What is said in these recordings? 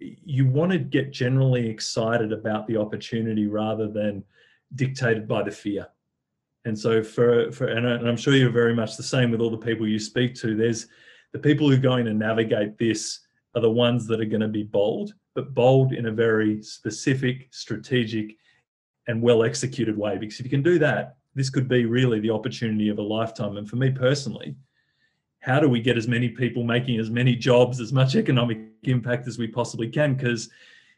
you want to get generally excited about the opportunity rather than dictated by the fear. And so for for and, I'm sure you're very much the same with all the people you speak to. There's the people who are going to navigate this are the ones that are going to be bold, but bold in a very specific, strategic, and well executed way. Because if you can do that, this could be really the opportunity of a lifetime. And for me personally, how do we get as many people making as many jobs, as much economic impact as we possibly can? Because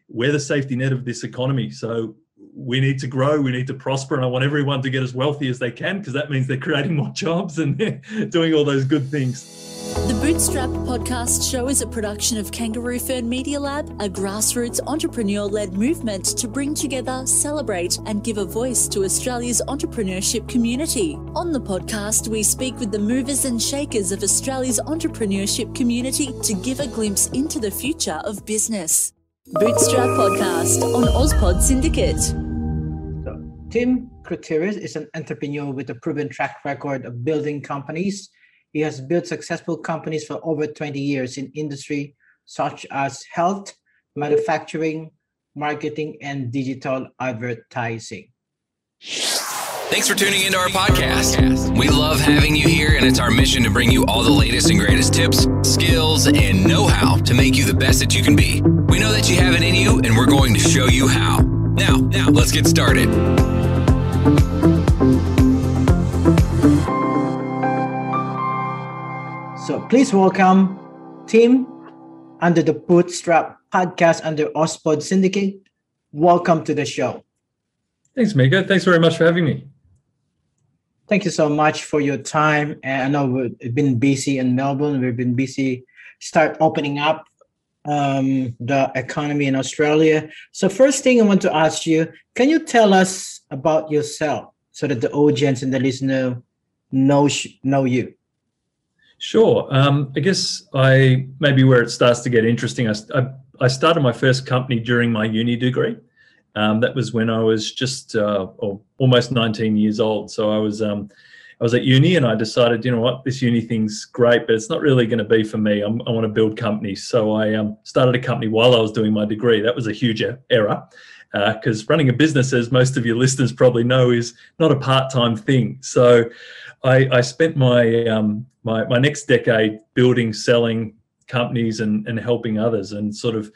we're the safety net of this economy. So we need to grow, we need to prosper, and I want everyone to get as wealthy as they can because that means they're creating more jobs and they're doing all those good things. The Bootstrap Podcast Show is a production of Kangaroo Fern Media Lab, a grassroots entrepreneur led movement to bring together, celebrate, and give a voice to Australia's entrepreneurship community. On the podcast, we speak with the movers and shakers of Australia's entrepreneurship community to give a glimpse into the future of business. Bootstrap Podcast on Ozpod Syndicate. Tim Kriteris is an entrepreneur with a proven track record of building companies. He has built successful companies for over 20 years in industry such as health, manufacturing, marketing, and digital advertising. Thanks for tuning into our podcast. We love having you here, and it's our mission to bring you all the latest and greatest tips, skills, and know how to make you the best that you can be. We know that you have it in you, and we're going to show you how. Now, now, let's get started. So please welcome Tim under the Bootstrap podcast under Ospod Syndicate. Welcome to the show. Thanks, Mika. Thanks very much for having me. Thank you so much for your time. And I know we've been busy in Melbourne. We've been busy start opening up um, the economy in Australia. So first thing I want to ask you, can you tell us about yourself so that the audience and the listener know know you? Sure. Um, I guess I maybe where it starts to get interesting. I, I, I started my first company during my uni degree. Um, that was when I was just uh, almost 19 years old. So I was um, I was at uni and I decided, you know what, this uni thing's great, but it's not really going to be for me. I'm, i want to build companies. So I um, started a company while I was doing my degree. That was a huge error because uh, running a business, as most of your listeners probably know, is not a part-time thing. So I, I spent my, um, my my next decade building, selling companies and and helping others, and sort of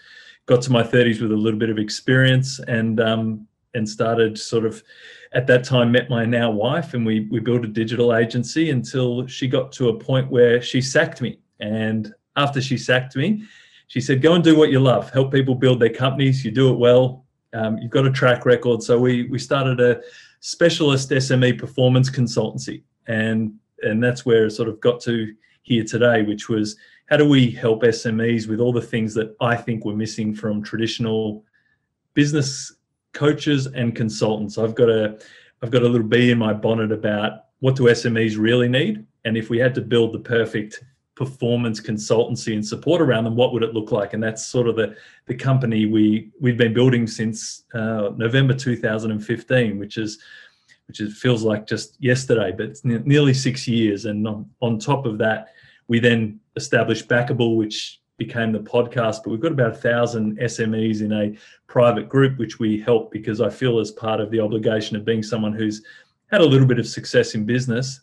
got to my 30s with a little bit of experience and um, and started sort of at that time met my now wife and we we built a digital agency until she got to a point where she sacked me. And after she sacked me she said go and do what you love. Help people build their companies. You do it well um, you've got a track record so we we started a specialist sme performance consultancy and and that's where it sort of got to here today, which was how do we help SMEs with all the things that I think we're missing from traditional business coaches and consultants. I've got a I've got a little bee in my bonnet about what do SMEs really need, and if we had to build the perfect performance consultancy and support around them, what would it look like? And that's sort of the the company we we've been building since uh, November 2015, which is which is, feels like just yesterday, but it's ne- nearly six years. And on, on top of that, we then established Backable, which became the podcast. But we've got about a thousand SMEs in a private group, which we help because I feel as part of the obligation of being someone who's had a little bit of success in business,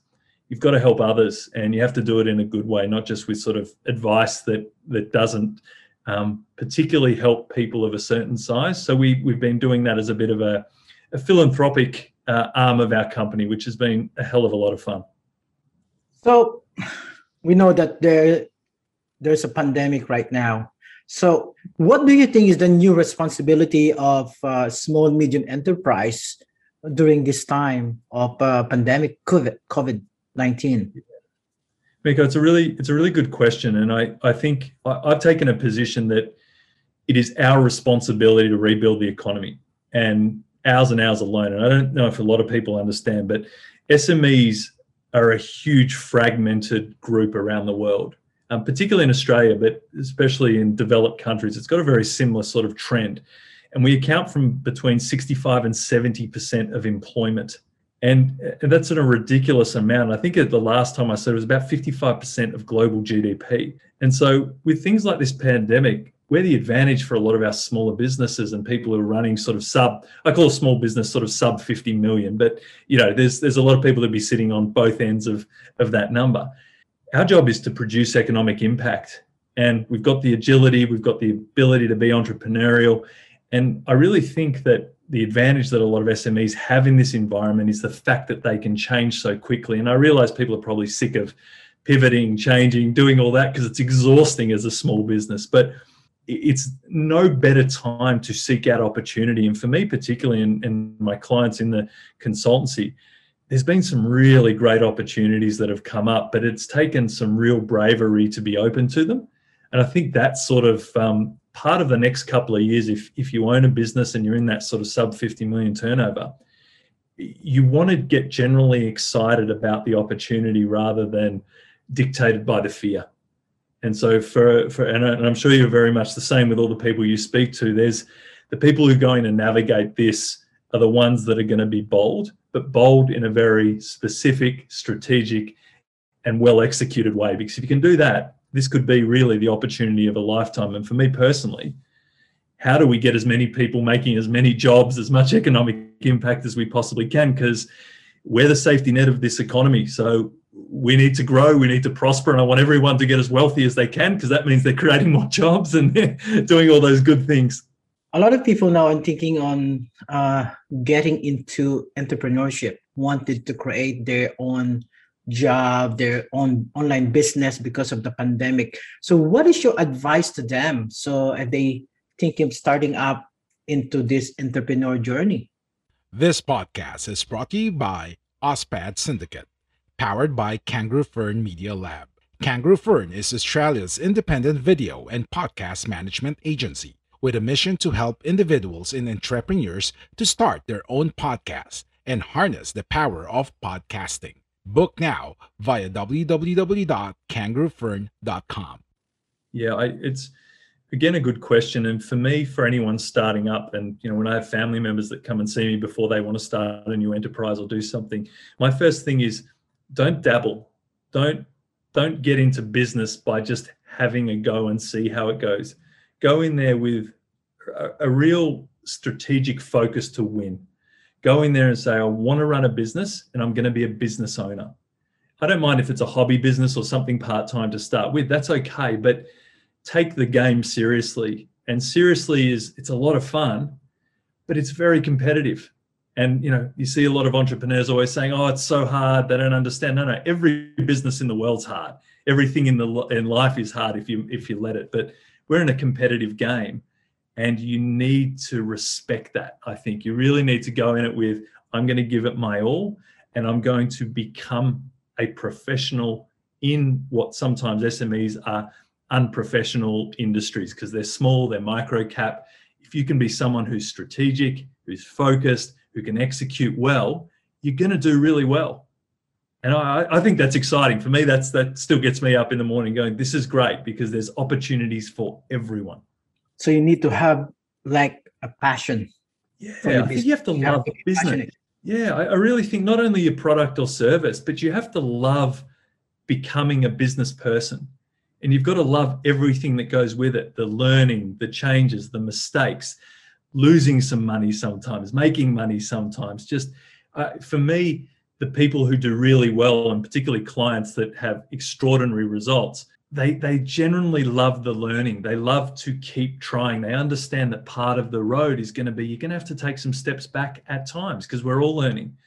you've got to help others, and you have to do it in a good way, not just with sort of advice that that doesn't um, particularly help people of a certain size. So we we've been doing that as a bit of a, a philanthropic uh, arm of our company, which has been a hell of a lot of fun. So we know that there there's a pandemic right now. So what do you think is the new responsibility of uh, small medium enterprise during this time of uh, pandemic COVID COVID nineteen? Miko, it's a really it's a really good question, and I I think I, I've taken a position that it is our responsibility to rebuild the economy, and ours and ours alone. And I don't know if a lot of people understand, but SMEs are a huge fragmented group around the world, um, particularly in Australia, but especially in developed countries. It's got a very similar sort of trend. And we account from between 65 and 70% of employment and, that's in a ridiculous amount. I think at the last time I said it was about 55% of global GDP. And so with things like this pandemic, we're the advantage for a lot of our smaller businesses and people who are running sort of sub I call small business sort of sub 50 million, but you know, there's there's a lot of people that be sitting on both ends of of that number. Our job is to produce economic impact. And we've got the agility, we've got the ability to be entrepreneurial. And I really think that the advantage that a lot of SMEs have in this environment is the fact that they can change so quickly. And I realize people are probably sick of pivoting, changing, doing all that because it's exhausting as a small business. But it's no better time to seek out opportunity. And for me, particularly, and, and my clients in the consultancy, there's been some really great opportunities that have come up, but it's taken some real bravery to be open to them. And I think that sort of um, part of the next couple of years, if if you own a business and you're in that sort of sub 50 million turnover, you want to get generally excited about the opportunity rather than dictated by the fear. And so for for and I'm sure you're very much the same with all the people you speak to. There's the people who are going to navigate this are the ones that are going to be bold, but bold in a very specific, strategic, and well executed way. Because if you can do that, this could be really the opportunity of a lifetime. And for me personally, how do we get as many people making as many jobs, as much economic impact as we possibly can? Because we're the safety net of this economy. So we need to grow, we need to prosper, and I want everyone to get as wealthy as they can because that means they're creating more jobs and they're doing all those good things. A lot of people now are thinking on uh, getting into entrepreneurship, wanted to create their own job, their own online business because of the pandemic. So, what is your advice to them? So, are they thinking of starting up into this entrepreneur journey? This podcast is brought to you by OSPAD Syndicate, powered by Kangaroo Fern Media Lab. Kangaroo Fern is Australia's independent video and podcast management agency with a mission to help individuals and entrepreneurs to start their own podcast and harness the power of podcasting. Book now via www.kangaroofern.com. Yeah, I, it's again a good question. And for me, for anyone starting up, and you know, when I have family members that come and see me before they want to start a new enterprise or do something, my first thing is don't dabble. Don't don't get into business by just having a go and see how it goes. Go in there with a, a real strategic focus to win go in there and say, I want to run a business and I'm going to be a business owner. I don't mind if it's a hobby business or something part time to start with, that's okay. But take the game seriously. And seriously is it's a lot of fun, but it's very competitive. And you know, you see a lot of entrepreneurs always saying, "Oh, it's so hard. They don't understand." No, no. Every business in the world's hard. Everything in the in life is hard if you if you let it. But we're in a competitive game, and you need to respect that. I think you really need to go in it with, I'm going to give it my all and I'm going to become a professional in what sometimes SMEs are unprofessional industries because they're small, they're micro cap. If you can be someone who's strategic, who's focused, who can execute well, you're going to do really well. And I, I, think that's exciting for me. That's that still gets me up in the morning going, this is great because there's opportunities for everyone. So you need to have like a passion. Yeah, I think you have to you love have to business. Passionate. Yeah, I, I really think not only your product or service, but you have to love becoming a business person. And you've got to love everything that goes with it the learning, the changes, the mistakes, losing some money sometimes, making money sometimes. Just uh, for me, the people who do really well, and particularly clients that have extraordinary results, they they generally love the learning. They love to keep trying. They understand that part of the road is going to be you're going to have to take some steps back at times because we're all learning.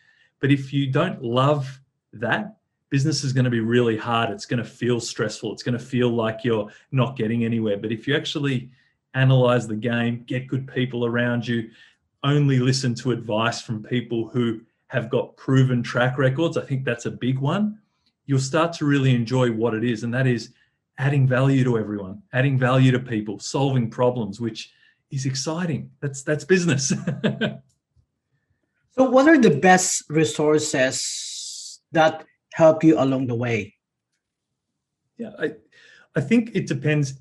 But if you don't love that, business is going to be really hard. It's going to feel stressful. It's going to feel like you're not getting anywhere. But if you actually analyze the game, get good people around you, only listen to advice from people who have got proven track records, I think that's a big one. You'll start to really enjoy what it is, and that is adding value to everyone, adding value to people, solving problems, which is exciting. That's that's business. so what are the best resources that help you along the way? Yeah, I I think it depends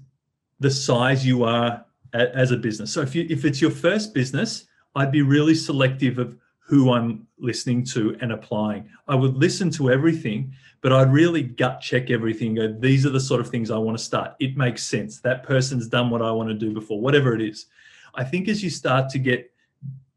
the size you are as a business. So if you if it's your first business, I'd be really selective of who I'm listening to and applying. I would listen to everything, but I'd really gut check everything. Go, these are the sort of things I want to start. It makes sense. That person's done what I want to do before, whatever it is. I think as you start to get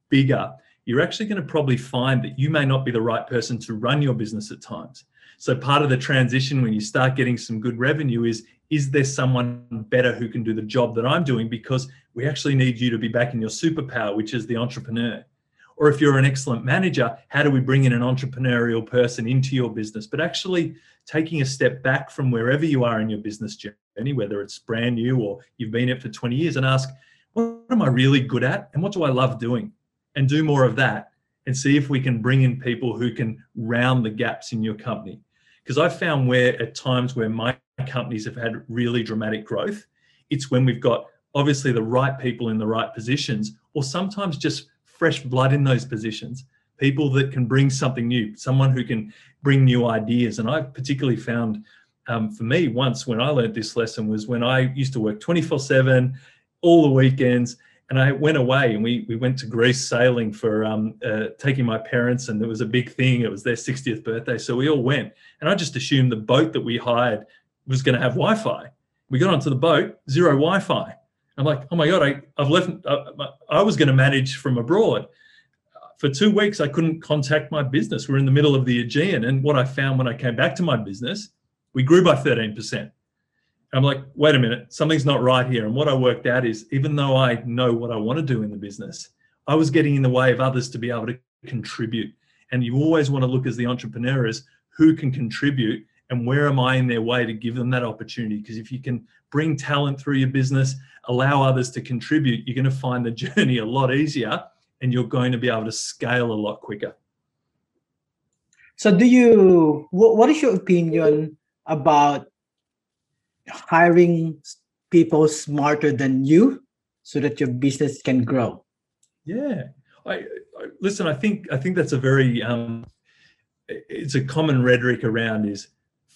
bigger, you're actually going to probably find that you may not be the right person to run your business at times. So part of the transition when you start getting some good revenue is is there someone better who can do the job that I'm doing because we actually need you to be back in your superpower which is the entrepreneur. Or if you're an excellent manager, how do we bring in an entrepreneurial person into your business? But actually taking a step back from wherever you are in your business journey, whether it's brand new or you've been it for 20 years, and ask, what am I really good at? And what do I love doing? And do more of that and see if we can bring in people who can round the gaps in your company. Because I've found where at times where my companies have had really dramatic growth, it's when we've got obviously the right people in the right positions, or sometimes just fresh blood in those positions, people that can bring something new, someone who can bring new ideas. And I've particularly found um, for me once when I learned this lesson was when I used to work 24 7, all the weekends. And I went away and we, we went to Greece sailing for um, uh, taking my parents, and it was a big thing. It was their 60th birthday. So we all went. And I just assumed the boat that we hired was going to have Wi Fi. We got onto the boat, zero Wi Fi. I'm like, oh my God, I, I've left, uh, I was going to manage from abroad. For two weeks, I couldn't contact my business. We're in the middle of the Aegean. And what I found when I came back to my business, we grew by 13%. I'm like, wait a minute, something's not right here. And what I worked out is even though I know what I want to do in the business, I was getting in the way of others to be able to contribute. And you always want to look as the entrepreneur as who can contribute and where am I in their way to give them that opportunity? Because if you can bring talent through your business, allow others to contribute, you're going to find the journey a lot easier and you're going to be able to scale a lot quicker. So, do you, what is your opinion about hiring people smarter than you so that your business can grow? Yeah. I, I listen, I think, I think that's a very, um, it's a common rhetoric around is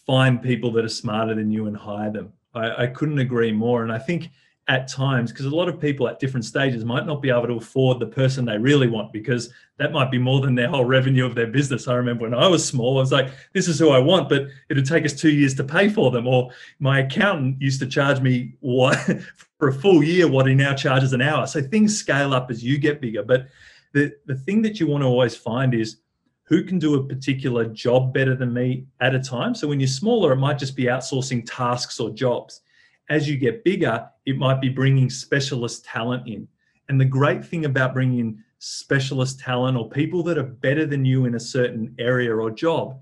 find people that are smarter than you and hire them. I, I couldn't agree more. And I think at times, because a lot of people at different stages might not be able to afford the person they really want because that might be more than their whole revenue of their business. I remember when I was small, I was like, this is who I want, but it'd take us two years to pay for them. Or my accountant used to charge me what for a full year what he now charges an hour. So things scale up as you get bigger. But the, the thing that you want to always find is who can do a particular job better than me at a time. So when you're smaller, it might just be outsourcing tasks or jobs. As you get bigger, it might be bringing specialist talent in. And the great thing about bringing in specialist talent or people that are better than you in a certain area or job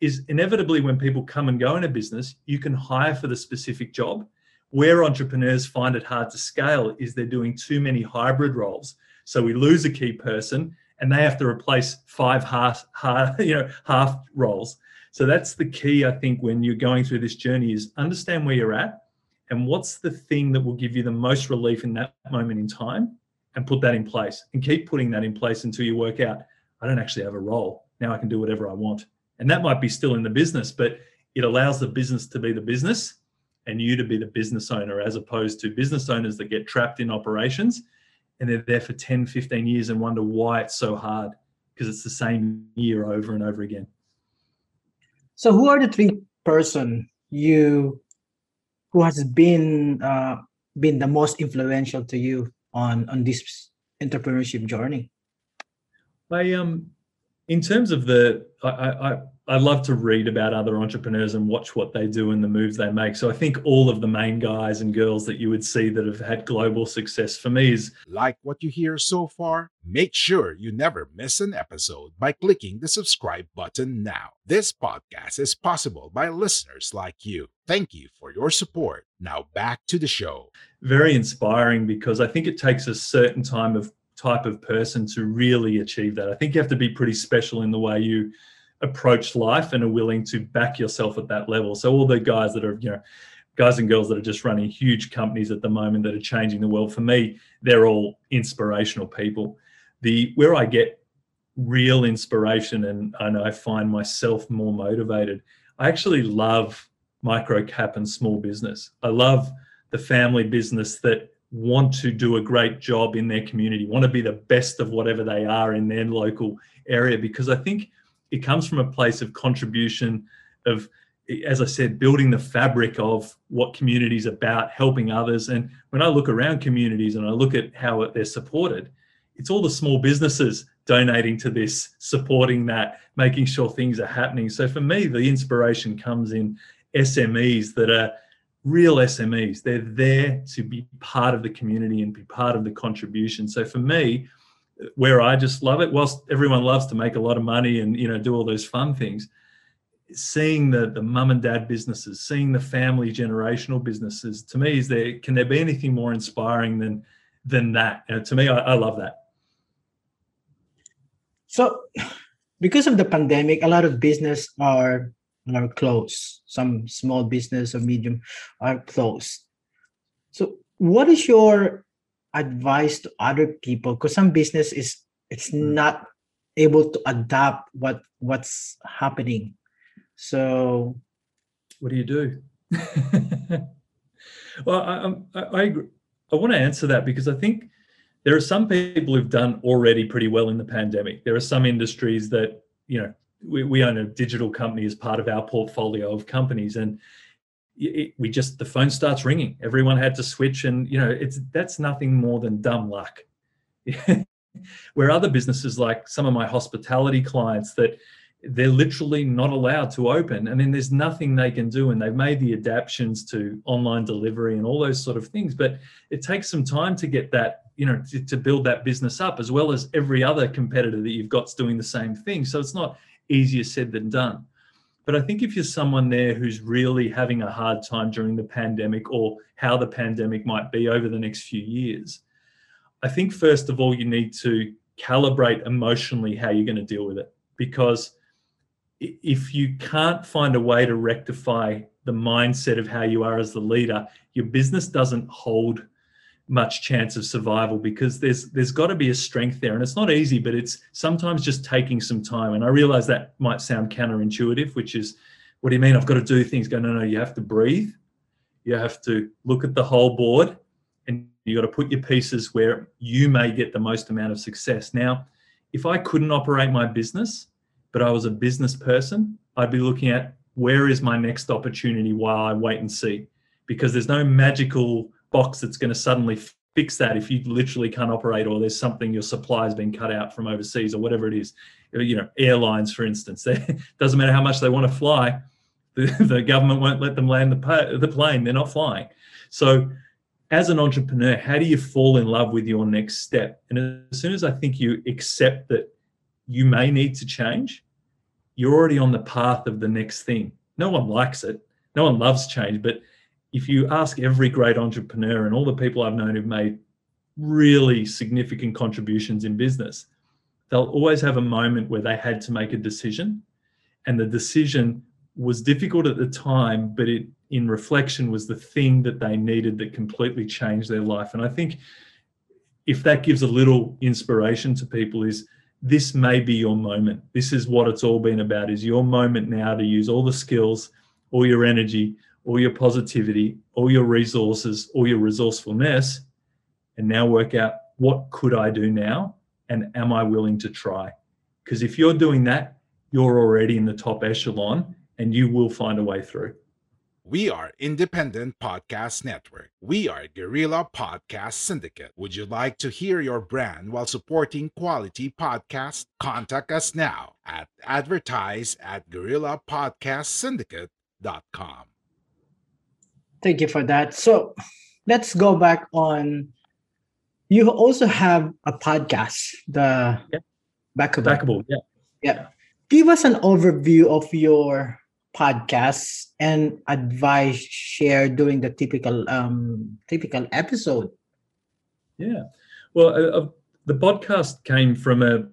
is inevitably when people come and go in a business, you can hire for the specific job. Where entrepreneurs find it hard to scale is they're doing too many hybrid roles. So we lose a key person and they have to replace five half, half you know half roles so that's the key i think when you're going through this journey is understand where you're at and what's the thing that will give you the most relief in that moment in time and put that in place and keep putting that in place until you work out i don't actually have a role now i can do whatever i want. And that might be still in the business but it allows the business to be the business and you to be the business owner as opposed to business owners that get trapped in operations and they're there for 10, 15 years and wonder why it's so hard because it's the same year over and over again. So, who are the three person you who has been uh, been the most influential to you on on this entrepreneurship journey? I um in terms of the, I, I, I love to read about other entrepreneurs and watch what they do and the moves they make. So I think all of the main guys and girls that you would see that have had global success for me is like what you hear so far. Make sure you never miss an episode by clicking the subscribe button now. This podcast is possible by listeners like you. Thank you for your support. Now back to the show. Very inspiring because I think it takes a certain time of type of person to really achieve that. I think you have to be pretty special in the way you approach life and are willing to back yourself at that level. So all the guys that are, you know, guys and girls that are just running huge companies at the moment that are changing the world, for me, they're all inspirational people. The where I get real inspiration and, and I find myself more motivated, I actually love micro cap and small business. I love the family business that want to do a great job in their community, want to be the best of whatever they are in their local area, because I think it comes from a place of contribution, of, as I said, building the fabric of what community is about, helping others. And when I look around communities and I look at how they're supported, it's all the small businesses donating to this, supporting that, making sure things are happening. So for me, the inspiration comes in SMEs that are real SMEs. They're there to be part of the community and be part of the contribution. So for me, where I just love it, whilst everyone loves to make a lot of money and you know do all those fun things, seeing the the mum and dad businesses, seeing the family generational businesses, to me is there can there be anything more inspiring than than that? To me, I, I love that. So, because of the pandemic, a lot of business are are closed. Some small business or medium are closed. So, what is your advice to other people? Because some business is it's hmm. not able to adapt what what's happening. So, what do you do? well, I, I, I agree. I want to answer that because I think there are some people who've done already pretty well in the pandemic. There are some industries that you know we, we own a digital company as part of our portfolio of companies and it, we just the phone starts ringing. Everyone had to switch and you know it's that's nothing more than dumb luck. Where other businesses like some of my hospitality clients that they're literally not allowed to open. And then there's nothing they can do. And they've made the adaptations to online delivery and all those sort of things. But it takes some time to get that you know to, to build that business up as well as every other competitor that you've got's doing the same thing. So it's not easier said than done. But I think if you're someone there who's really having a hard time during the pandemic or how the pandemic might be over the next few years, I think first of all, you need to calibrate emotionally how you're going to deal with it. Because if you can't find a way to rectify the mindset of how you are as the leader, your business doesn't hold much chance of survival because there's there's got to be a strength there. And it's not easy but it's sometimes just taking some time. And i realize that might sound counterintuitive which is what do you mean? I've got to do things. Go no no you have to breathe. You have to look at the whole board and you got to put your pieces where you may get the most amount of success. Now if i couldn't operate my business but i was a business person i'd be looking at where is my next opportunity while i wait and see. Because there's no magical box that's going to suddenly fix that if you literally can't operate or there's something your supply has been cut out from overseas or whatever it is. You know airlines for instance doesn't matter how much they want to fly the, the government won't let them land the, the plane they're not flying. So as an entrepreneur how do you fall in love with your next step? And as soon as i think you accept that you may need to change you're already on the path of the next thing. No one likes it. No one loves change but if you ask every great entrepreneur and all the people I've known who've made really significant contributions in business, they'll always have a moment where they had to make a decision. And the decision was difficult at the time, but it, in reflection, was the thing that they needed that completely changed their life. And I think if that gives a little inspiration to people, is this may be your moment. This is what it's all been about, is your moment now to use all the skills, all your energy, all your positivity, all your resources, all your resourcefulness, and now work out what could I do now and am I willing to try? Because if you're doing that, you're already in the top echelon and you will find a way through. We are Independent Podcast Network. We are Guerrilla Podcast Syndicate. Would you like to hear your brand while supporting quality podcasts? Contact us now at advertise at guerrillapodcastsyndicate.com. Thank you for that. So let's go back on. You also have a podcast, the Yeah. Backable. Backable, yeah. Yeah. Give us an overview of your podcast and advice shared during the typical um typical episode. Yeah. Well, uh, the podcast came from a,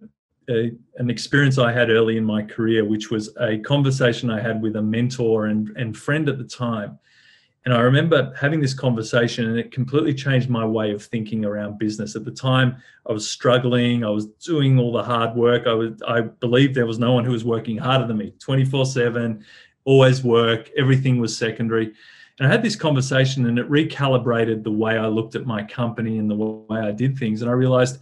a an experience I had early in my career, which was a conversation I had with a mentor and, and friend at the time. And I remember having this conversation, and it completely changed my way of thinking around business. At the time, I was struggling. I was doing all the hard work. I was, I believed there was no one who was working harder than me, twenty four seven, always work. Everything was secondary. And I had this conversation, and it recalibrated the way I looked at my company and the way I did things. And I realized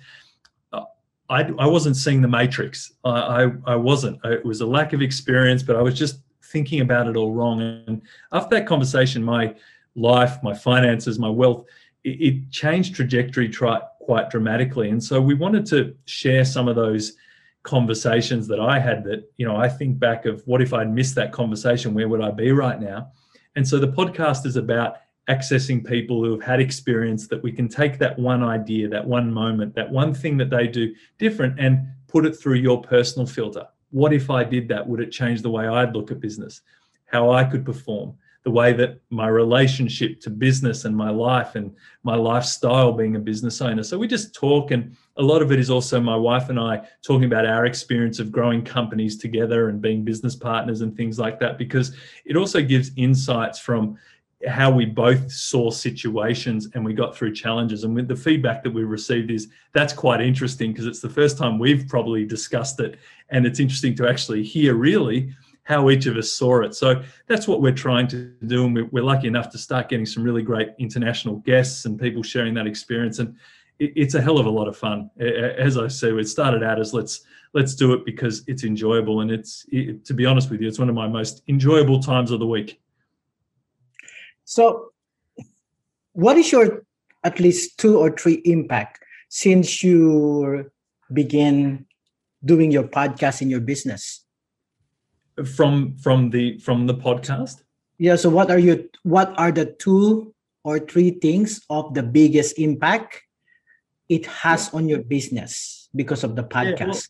uh, I, I wasn't seeing the matrix. I, I, I wasn't. It was a lack of experience, but I was just thinking about it all wrong. And after that conversation, my life, my finances, my wealth, it, it changed trajectory tri- quite dramatically. And so we wanted to share some of those conversations that I had that, you know, I think back of what if I'd missed that conversation? Where would I be right now? And so the podcast is about accessing people who have had experience that we can take that one idea, that one moment, that one thing that they do different and put it through your personal filter. What if I did that? Would it change the way I'd look at business, how I could perform, the way that my relationship to business and my life and my lifestyle being a business owner? So we just talk, and a lot of it is also my wife and I talking about our experience of growing companies together and being business partners and things like that, because it also gives insights from how we both saw situations and we got through challenges. And with the feedback that we received is that's quite interesting because it's the first time we've probably discussed it. And it's interesting to actually hear really how each of us saw it. So that's what we're trying to do. And we're lucky enough to start getting some really great international guests and people sharing that experience. And it's a hell of a lot of fun. As I say, it started out as let's let's do it because it's enjoyable. And it's it, to be honest with you, it's one of my most enjoyable times of the week. So, what is your at least two or three impact since you begin doing your podcast in your business? From from the from the podcast. Yeah. So, what are you? What are the two or three things of the biggest impact it has on your business because of the podcast?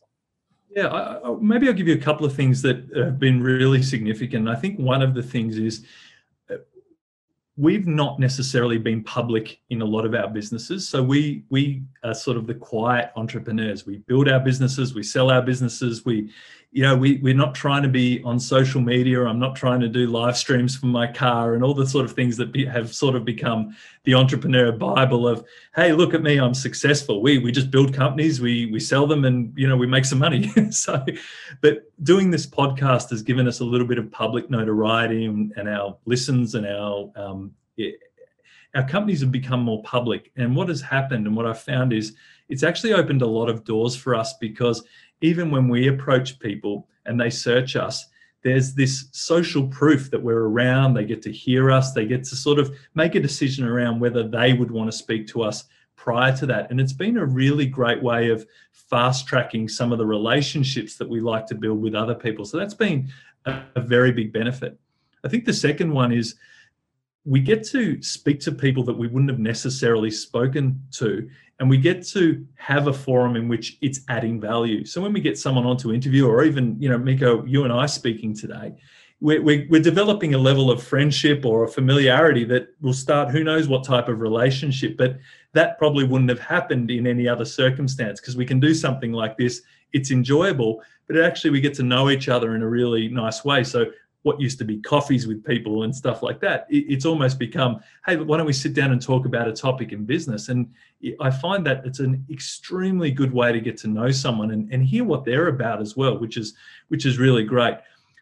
Yeah, well, yeah I, I, maybe I'll give you a couple of things that have been really significant. I think one of the things is we've not necessarily been public in a lot of our businesses. So we we are sort of the quiet entrepreneurs. We build our businesses we sell our businesses we you know we, we're not trying to be on social media. I'm not trying to do live streams from my car and all the sort of things that be, have sort of become the entrepreneur bible of hey look at me i'm successful. We we just build companies we we sell them and you know we make some money. So but doing this podcast has given us a little bit of public notoriety and, and our listens and our um, it, our companies have become more public. And what has happened and what i've found is it's actually opened a lot of doors for us because even when we approach people and they search us, there's this social proof that we're around. They get to hear us. They get to sort of make a decision around whether they would want to speak to us prior to that. And it's been a really great way of fast tracking some of the relationships that we like to build with other people. So that's been a, a very big benefit. I think the second one is we get to speak to people that we wouldn't have necessarily spoken to and we get to have a forum in which it's adding value. So when we get someone on to interview or even you know miko you and i speaking today we're, we're, we're developing a level of friendship or a familiarity that will start who knows what type of relationship but that probably wouldn't have happened in any other circumstance because we can do something like this. It's enjoyable but actually we get to know each other in a really nice way. So what used to be coffees with people and stuff like that. it's almost become, hey, why don't we sit down and talk about a topic in business? And I find that it's an extremely good way to get to know someone and, and hear what they're about as well, which is which is really great.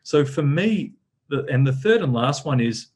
So for me, the, and the third and last one is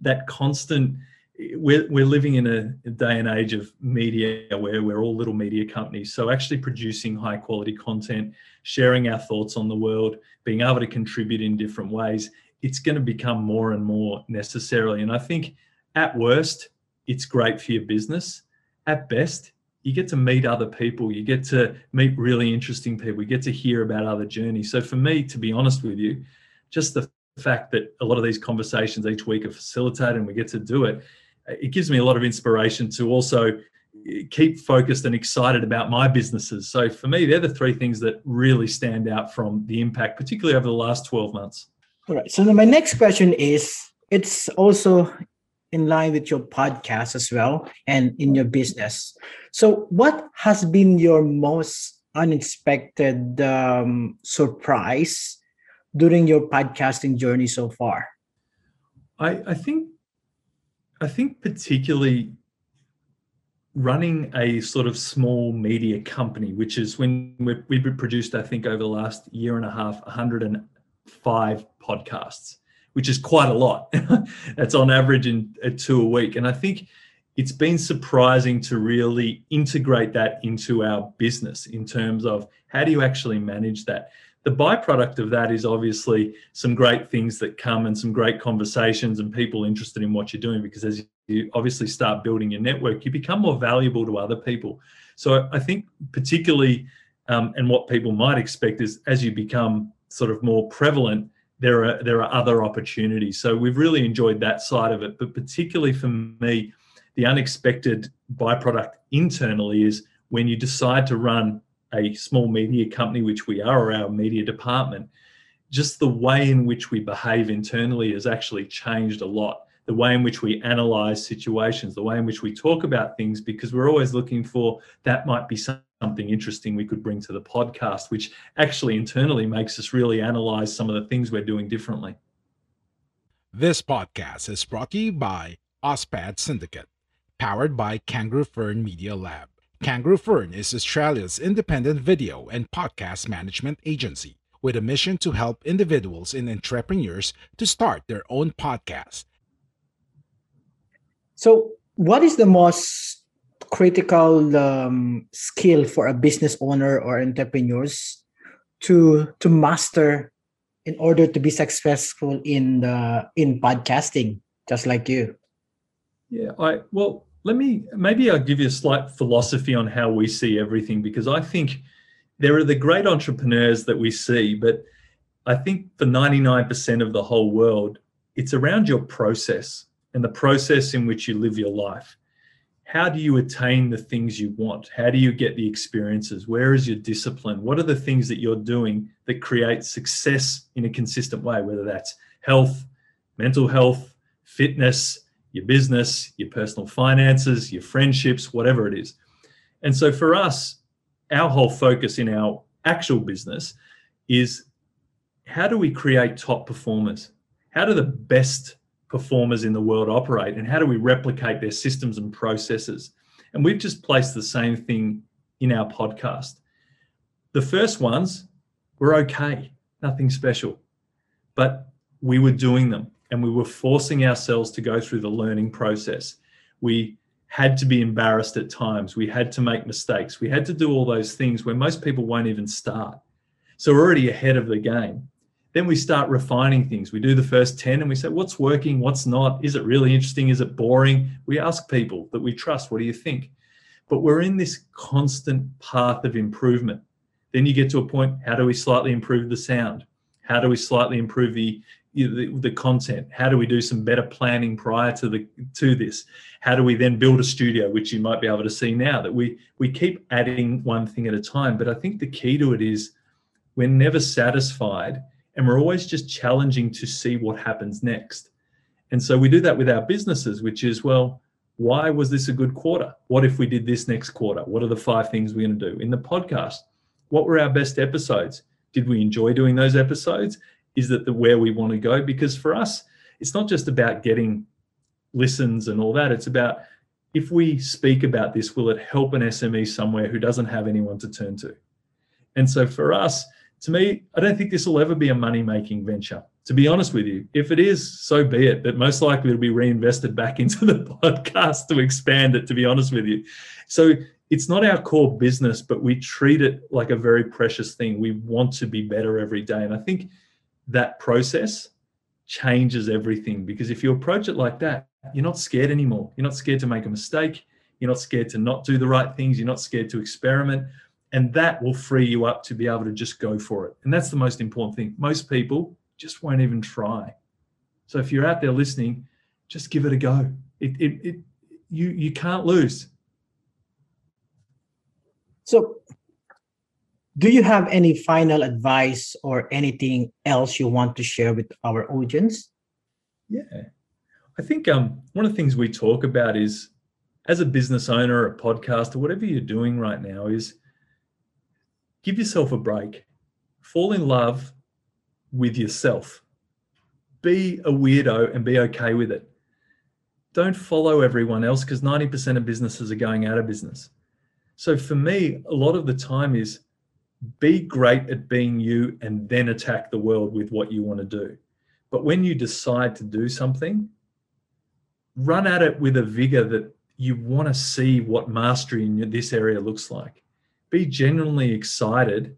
that constant. We're, we're living in a day and age of media where we're all little media companies. So actually producing high quality content sharing our thoughts on the world, being able to contribute in different ways it's going to become more and more necessarily. And I think at worst, it's great for your business. At best, you get to meet other people. You get to meet really interesting people. You get to hear about other journeys. So for me, to be honest with you, just the fact that a lot of these conversations each week are facilitated and we get to do it, it gives me a lot of inspiration to also keep focused and excited about my businesses. So for me, they're the three things that really stand out from the impact, particularly over the last 12 months. All right. So my next question is it's also in line with your podcast as well and in your business. So what has been your most unexpected um, surprise during your podcasting journey so far? I, I think I think particularly running a sort of small media company, which is when we've, produced, I think, over the last year and a half, 105 podcasts, which is quite a lot. That's on average in uh, two a week. And I think it's been surprising to really integrate that into our business in terms of how do you actually manage that? The byproduct of that is obviously some great things that come and some great conversations and people interested in what you're doing because as you obviously start building your network, you become more valuable to other people. So I think particularly, um, and what people might expect is as you become sort of more prevalent, there are there are other opportunities. So we've really enjoyed that side of it. But particularly for me, the unexpected byproduct internally is when you decide to run a small media company, which we are, or our media department, just the way in which we behave internally has actually changed a lot the way in which we analyze situations, the way in which we talk about things, because we're always looking for that might be something interesting we could bring to the podcast, which actually internally makes us really analyze some of the things we're doing differently. This podcast is brought to you by OSPAD Syndicate, powered by Kangaroo Fern Media Lab. Kangaroo Fern is Australia's independent video and podcast management agency with a mission to help individuals and entrepreneurs to start their own podcast so, what is the most critical um, skill for a business owner or entrepreneurs to to master in order to be successful in the in podcasting, just like you? Yeah, I well, let me maybe I'll give you a slight philosophy on how we see everything because I think there are the great entrepreneurs that we see, but I think for 99% of the whole world, it's around your process and the process in which you live your life. How do you attain the things you want? How do you get the experiences? Where is your discipline? What are the things that you're doing that create success in a consistent way, whether that's health, mental health, fitness, your business, your personal finances, your friendships, whatever it is. And so for us, our whole focus in our actual business is how do we create top performers? How do the best performers in the world operate and how do we replicate their systems and processes and we've just placed the same thing in our podcast the first ones were okay nothing special but we were doing them and we were forcing ourselves to go through the learning process we had to be embarrassed at times we had to make mistakes we had to do all those things where most people won't even start so we're already ahead of the game then we start refining things. We do the first 10 and we say, what's working? What's not? Is it really interesting? Is it boring? We ask people that we trust, what do you think? But we're in this constant path of improvement. Then you get to a point, how do we slightly improve the sound? How do we slightly improve the, you know, the, the content? How do we do some better planning prior to the to this? How do we then build a studio, which you might be able to see now that we we keep adding one thing at a time. But I think the key to it is we're never satisfied and we're always just challenging to see what happens next. And so we do that with our businesses, which is, well, why was this a good quarter? What if we did this next quarter? What are the five things we're going to do? In the podcast, what were our best episodes? Did we enjoy doing those episodes? Is that the where we want to go? Because for us, it's not just about getting listens and all that. It's about if we speak about this, will it help an SME somewhere who doesn't have anyone to turn to? And so for us, to me, I don't think this will ever be a money making venture. To be honest with you, if it is, so be it. But most likely it'll be reinvested back into the podcast to expand it, to be honest with you. So it's not our core business, but we treat it like a very precious thing. We want to be better every day. And I think that process changes everything because if you approach it like that, you're not scared anymore. You're not scared to make a mistake. You're not scared to not do the right things. You're not scared to experiment. And that will free you up to be able to just go for it. And that's the most important thing. Most people just won't even try. So if you're out there listening, just give it a go. It, it, it you you can't lose. So do you have any final advice or anything else you want to share with our audience? Yeah. I think um, one of the things we talk about is as a business owner, a podcaster, whatever you're doing right now, is give yourself a break. Fall in love with yourself. Be a weirdo and be okay with it. Don't follow everyone else because 90% of businesses are going out of business. So for me, a lot of the time is be great at being you and then attack the world with what you want to do. But when you decide to do something, run at it with a vigor that you want to see what mastery in this area looks like. Be genuinely excited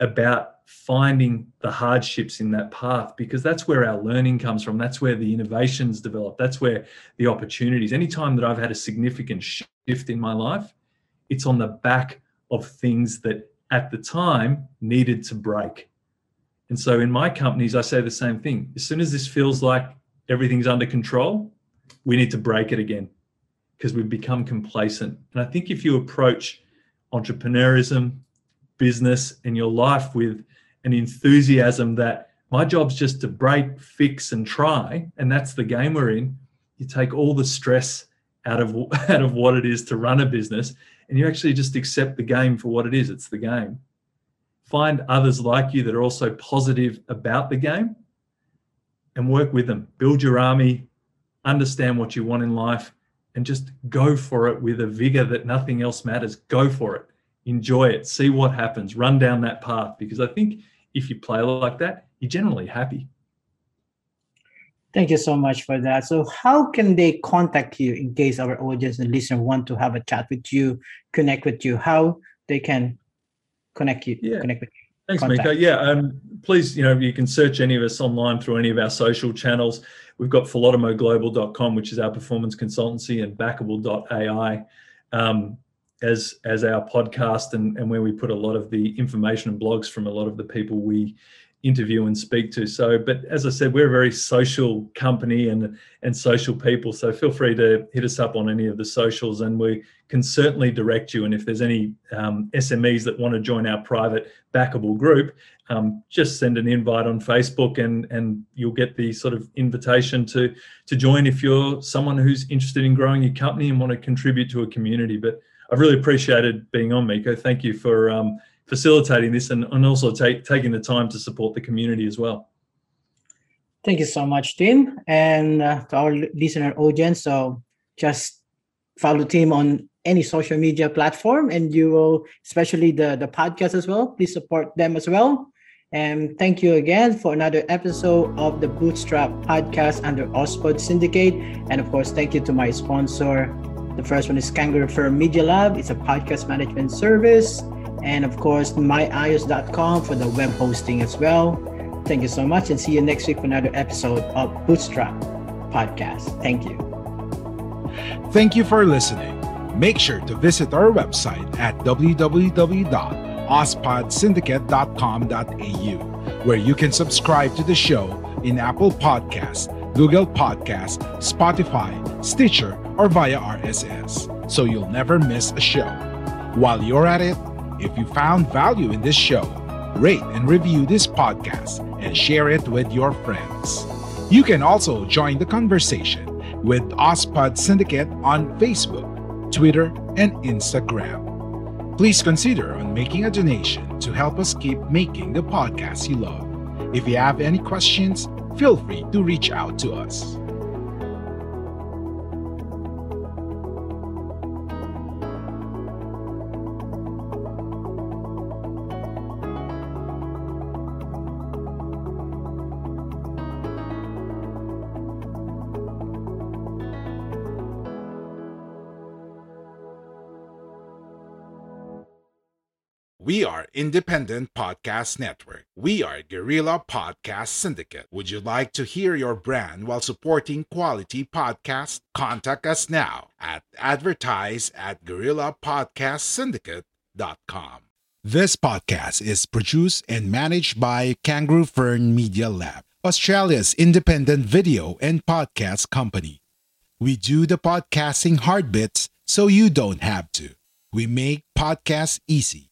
about finding the hardships in that path because that's where our learning comes from. That's where the innovations develop. That's where the opportunities. Anytime that I've had a significant shift in my life, it's on the back of things that at the time needed to break. And so in my companies, I say the same thing. As soon as this feels like everything's under control, we need to break it again because we've become complacent. And I think if you approach entrepreneurism, business, and your life with an enthusiasm that my job's just to break, fix, and try, and that's the game we're in, you take all the stress out of out of what it is to run a business and you actually just accept the game for what it is it's the game. Find others like you that are also positive about the game and work with them. Build your army understand what you want in life and just go for it with a vigor that nothing else matters. Go for it. Enjoy it. See what happens. Run down that path because i think if you play like that you're generally happy Thank you so much for that. So, how can they contact you in case our audience and listener want to have a chat with you, connect with you? How they can connect you? Yeah. Connect with you. Thanks, Contact. Miko. Yeah, um, please, you know, you can search any of us online through any of our social channels. We've got philotimoglobal.com, which is our performance consultancy, and backable.ai um, as as our podcast and, and where we put a lot of the information and blogs from a lot of the people we interview and speak to. So, but as I said, we're a very social company and and social people. So feel free to hit us up on any of the socials, and we can certainly direct you. And if there's any um, SMEs that want to join our private backable group, um, just send an invite on Facebook, and and you'll get the sort of invitation to to join if you're someone who's interested in growing your company and want to contribute to a community. But I've really appreciated being on, Miko. Thank you for um, facilitating this and, and also take, taking the time to support the community as well. Thank you so much, Tim, and uh, to our listener audience. So just follow Tim on any social media platform, and you will, especially the the podcast as well. Please support them as well. And thank you again for another episode of the Bootstrap podcast under OSPOD Syndicate. And of course, thank you to my sponsor. The first one is Kangaroo Fern Media Lab. It's a podcast management service and of course myios.com for the web hosting as well. Thank you so much and see you next week for another episode of Bootstrap Podcast. Thank you. Thank you for listening. Make sure to visit our website at www.ospodsyndicate.com.au where you can subscribe to the show in Apple Podcasts, Google Podcasts, Spotify, Stitcher, or via RSS so you'll never miss a show. While you're at it, if you found value in this show, rate and review this podcast and share it with your friends. You can also join the conversation with OSPOD Syndicate on Facebook, Twitter, and Instagram. Please consider on making a donation to help us keep making the podcast you love. If you have any questions, feel free to reach out to us. We are Independent Podcast Network. We are Guerrilla Podcast Syndicate. Would you like to hear your brand while supporting quality podcasts? Contact us now at advertise at guerrillapodcastsyndicate.com. This podcast is produced and managed by Kangaroo Fern Media Lab, Australia's independent video and podcast company. We do the podcasting hard bits so you don't have to. We make podcasts easy.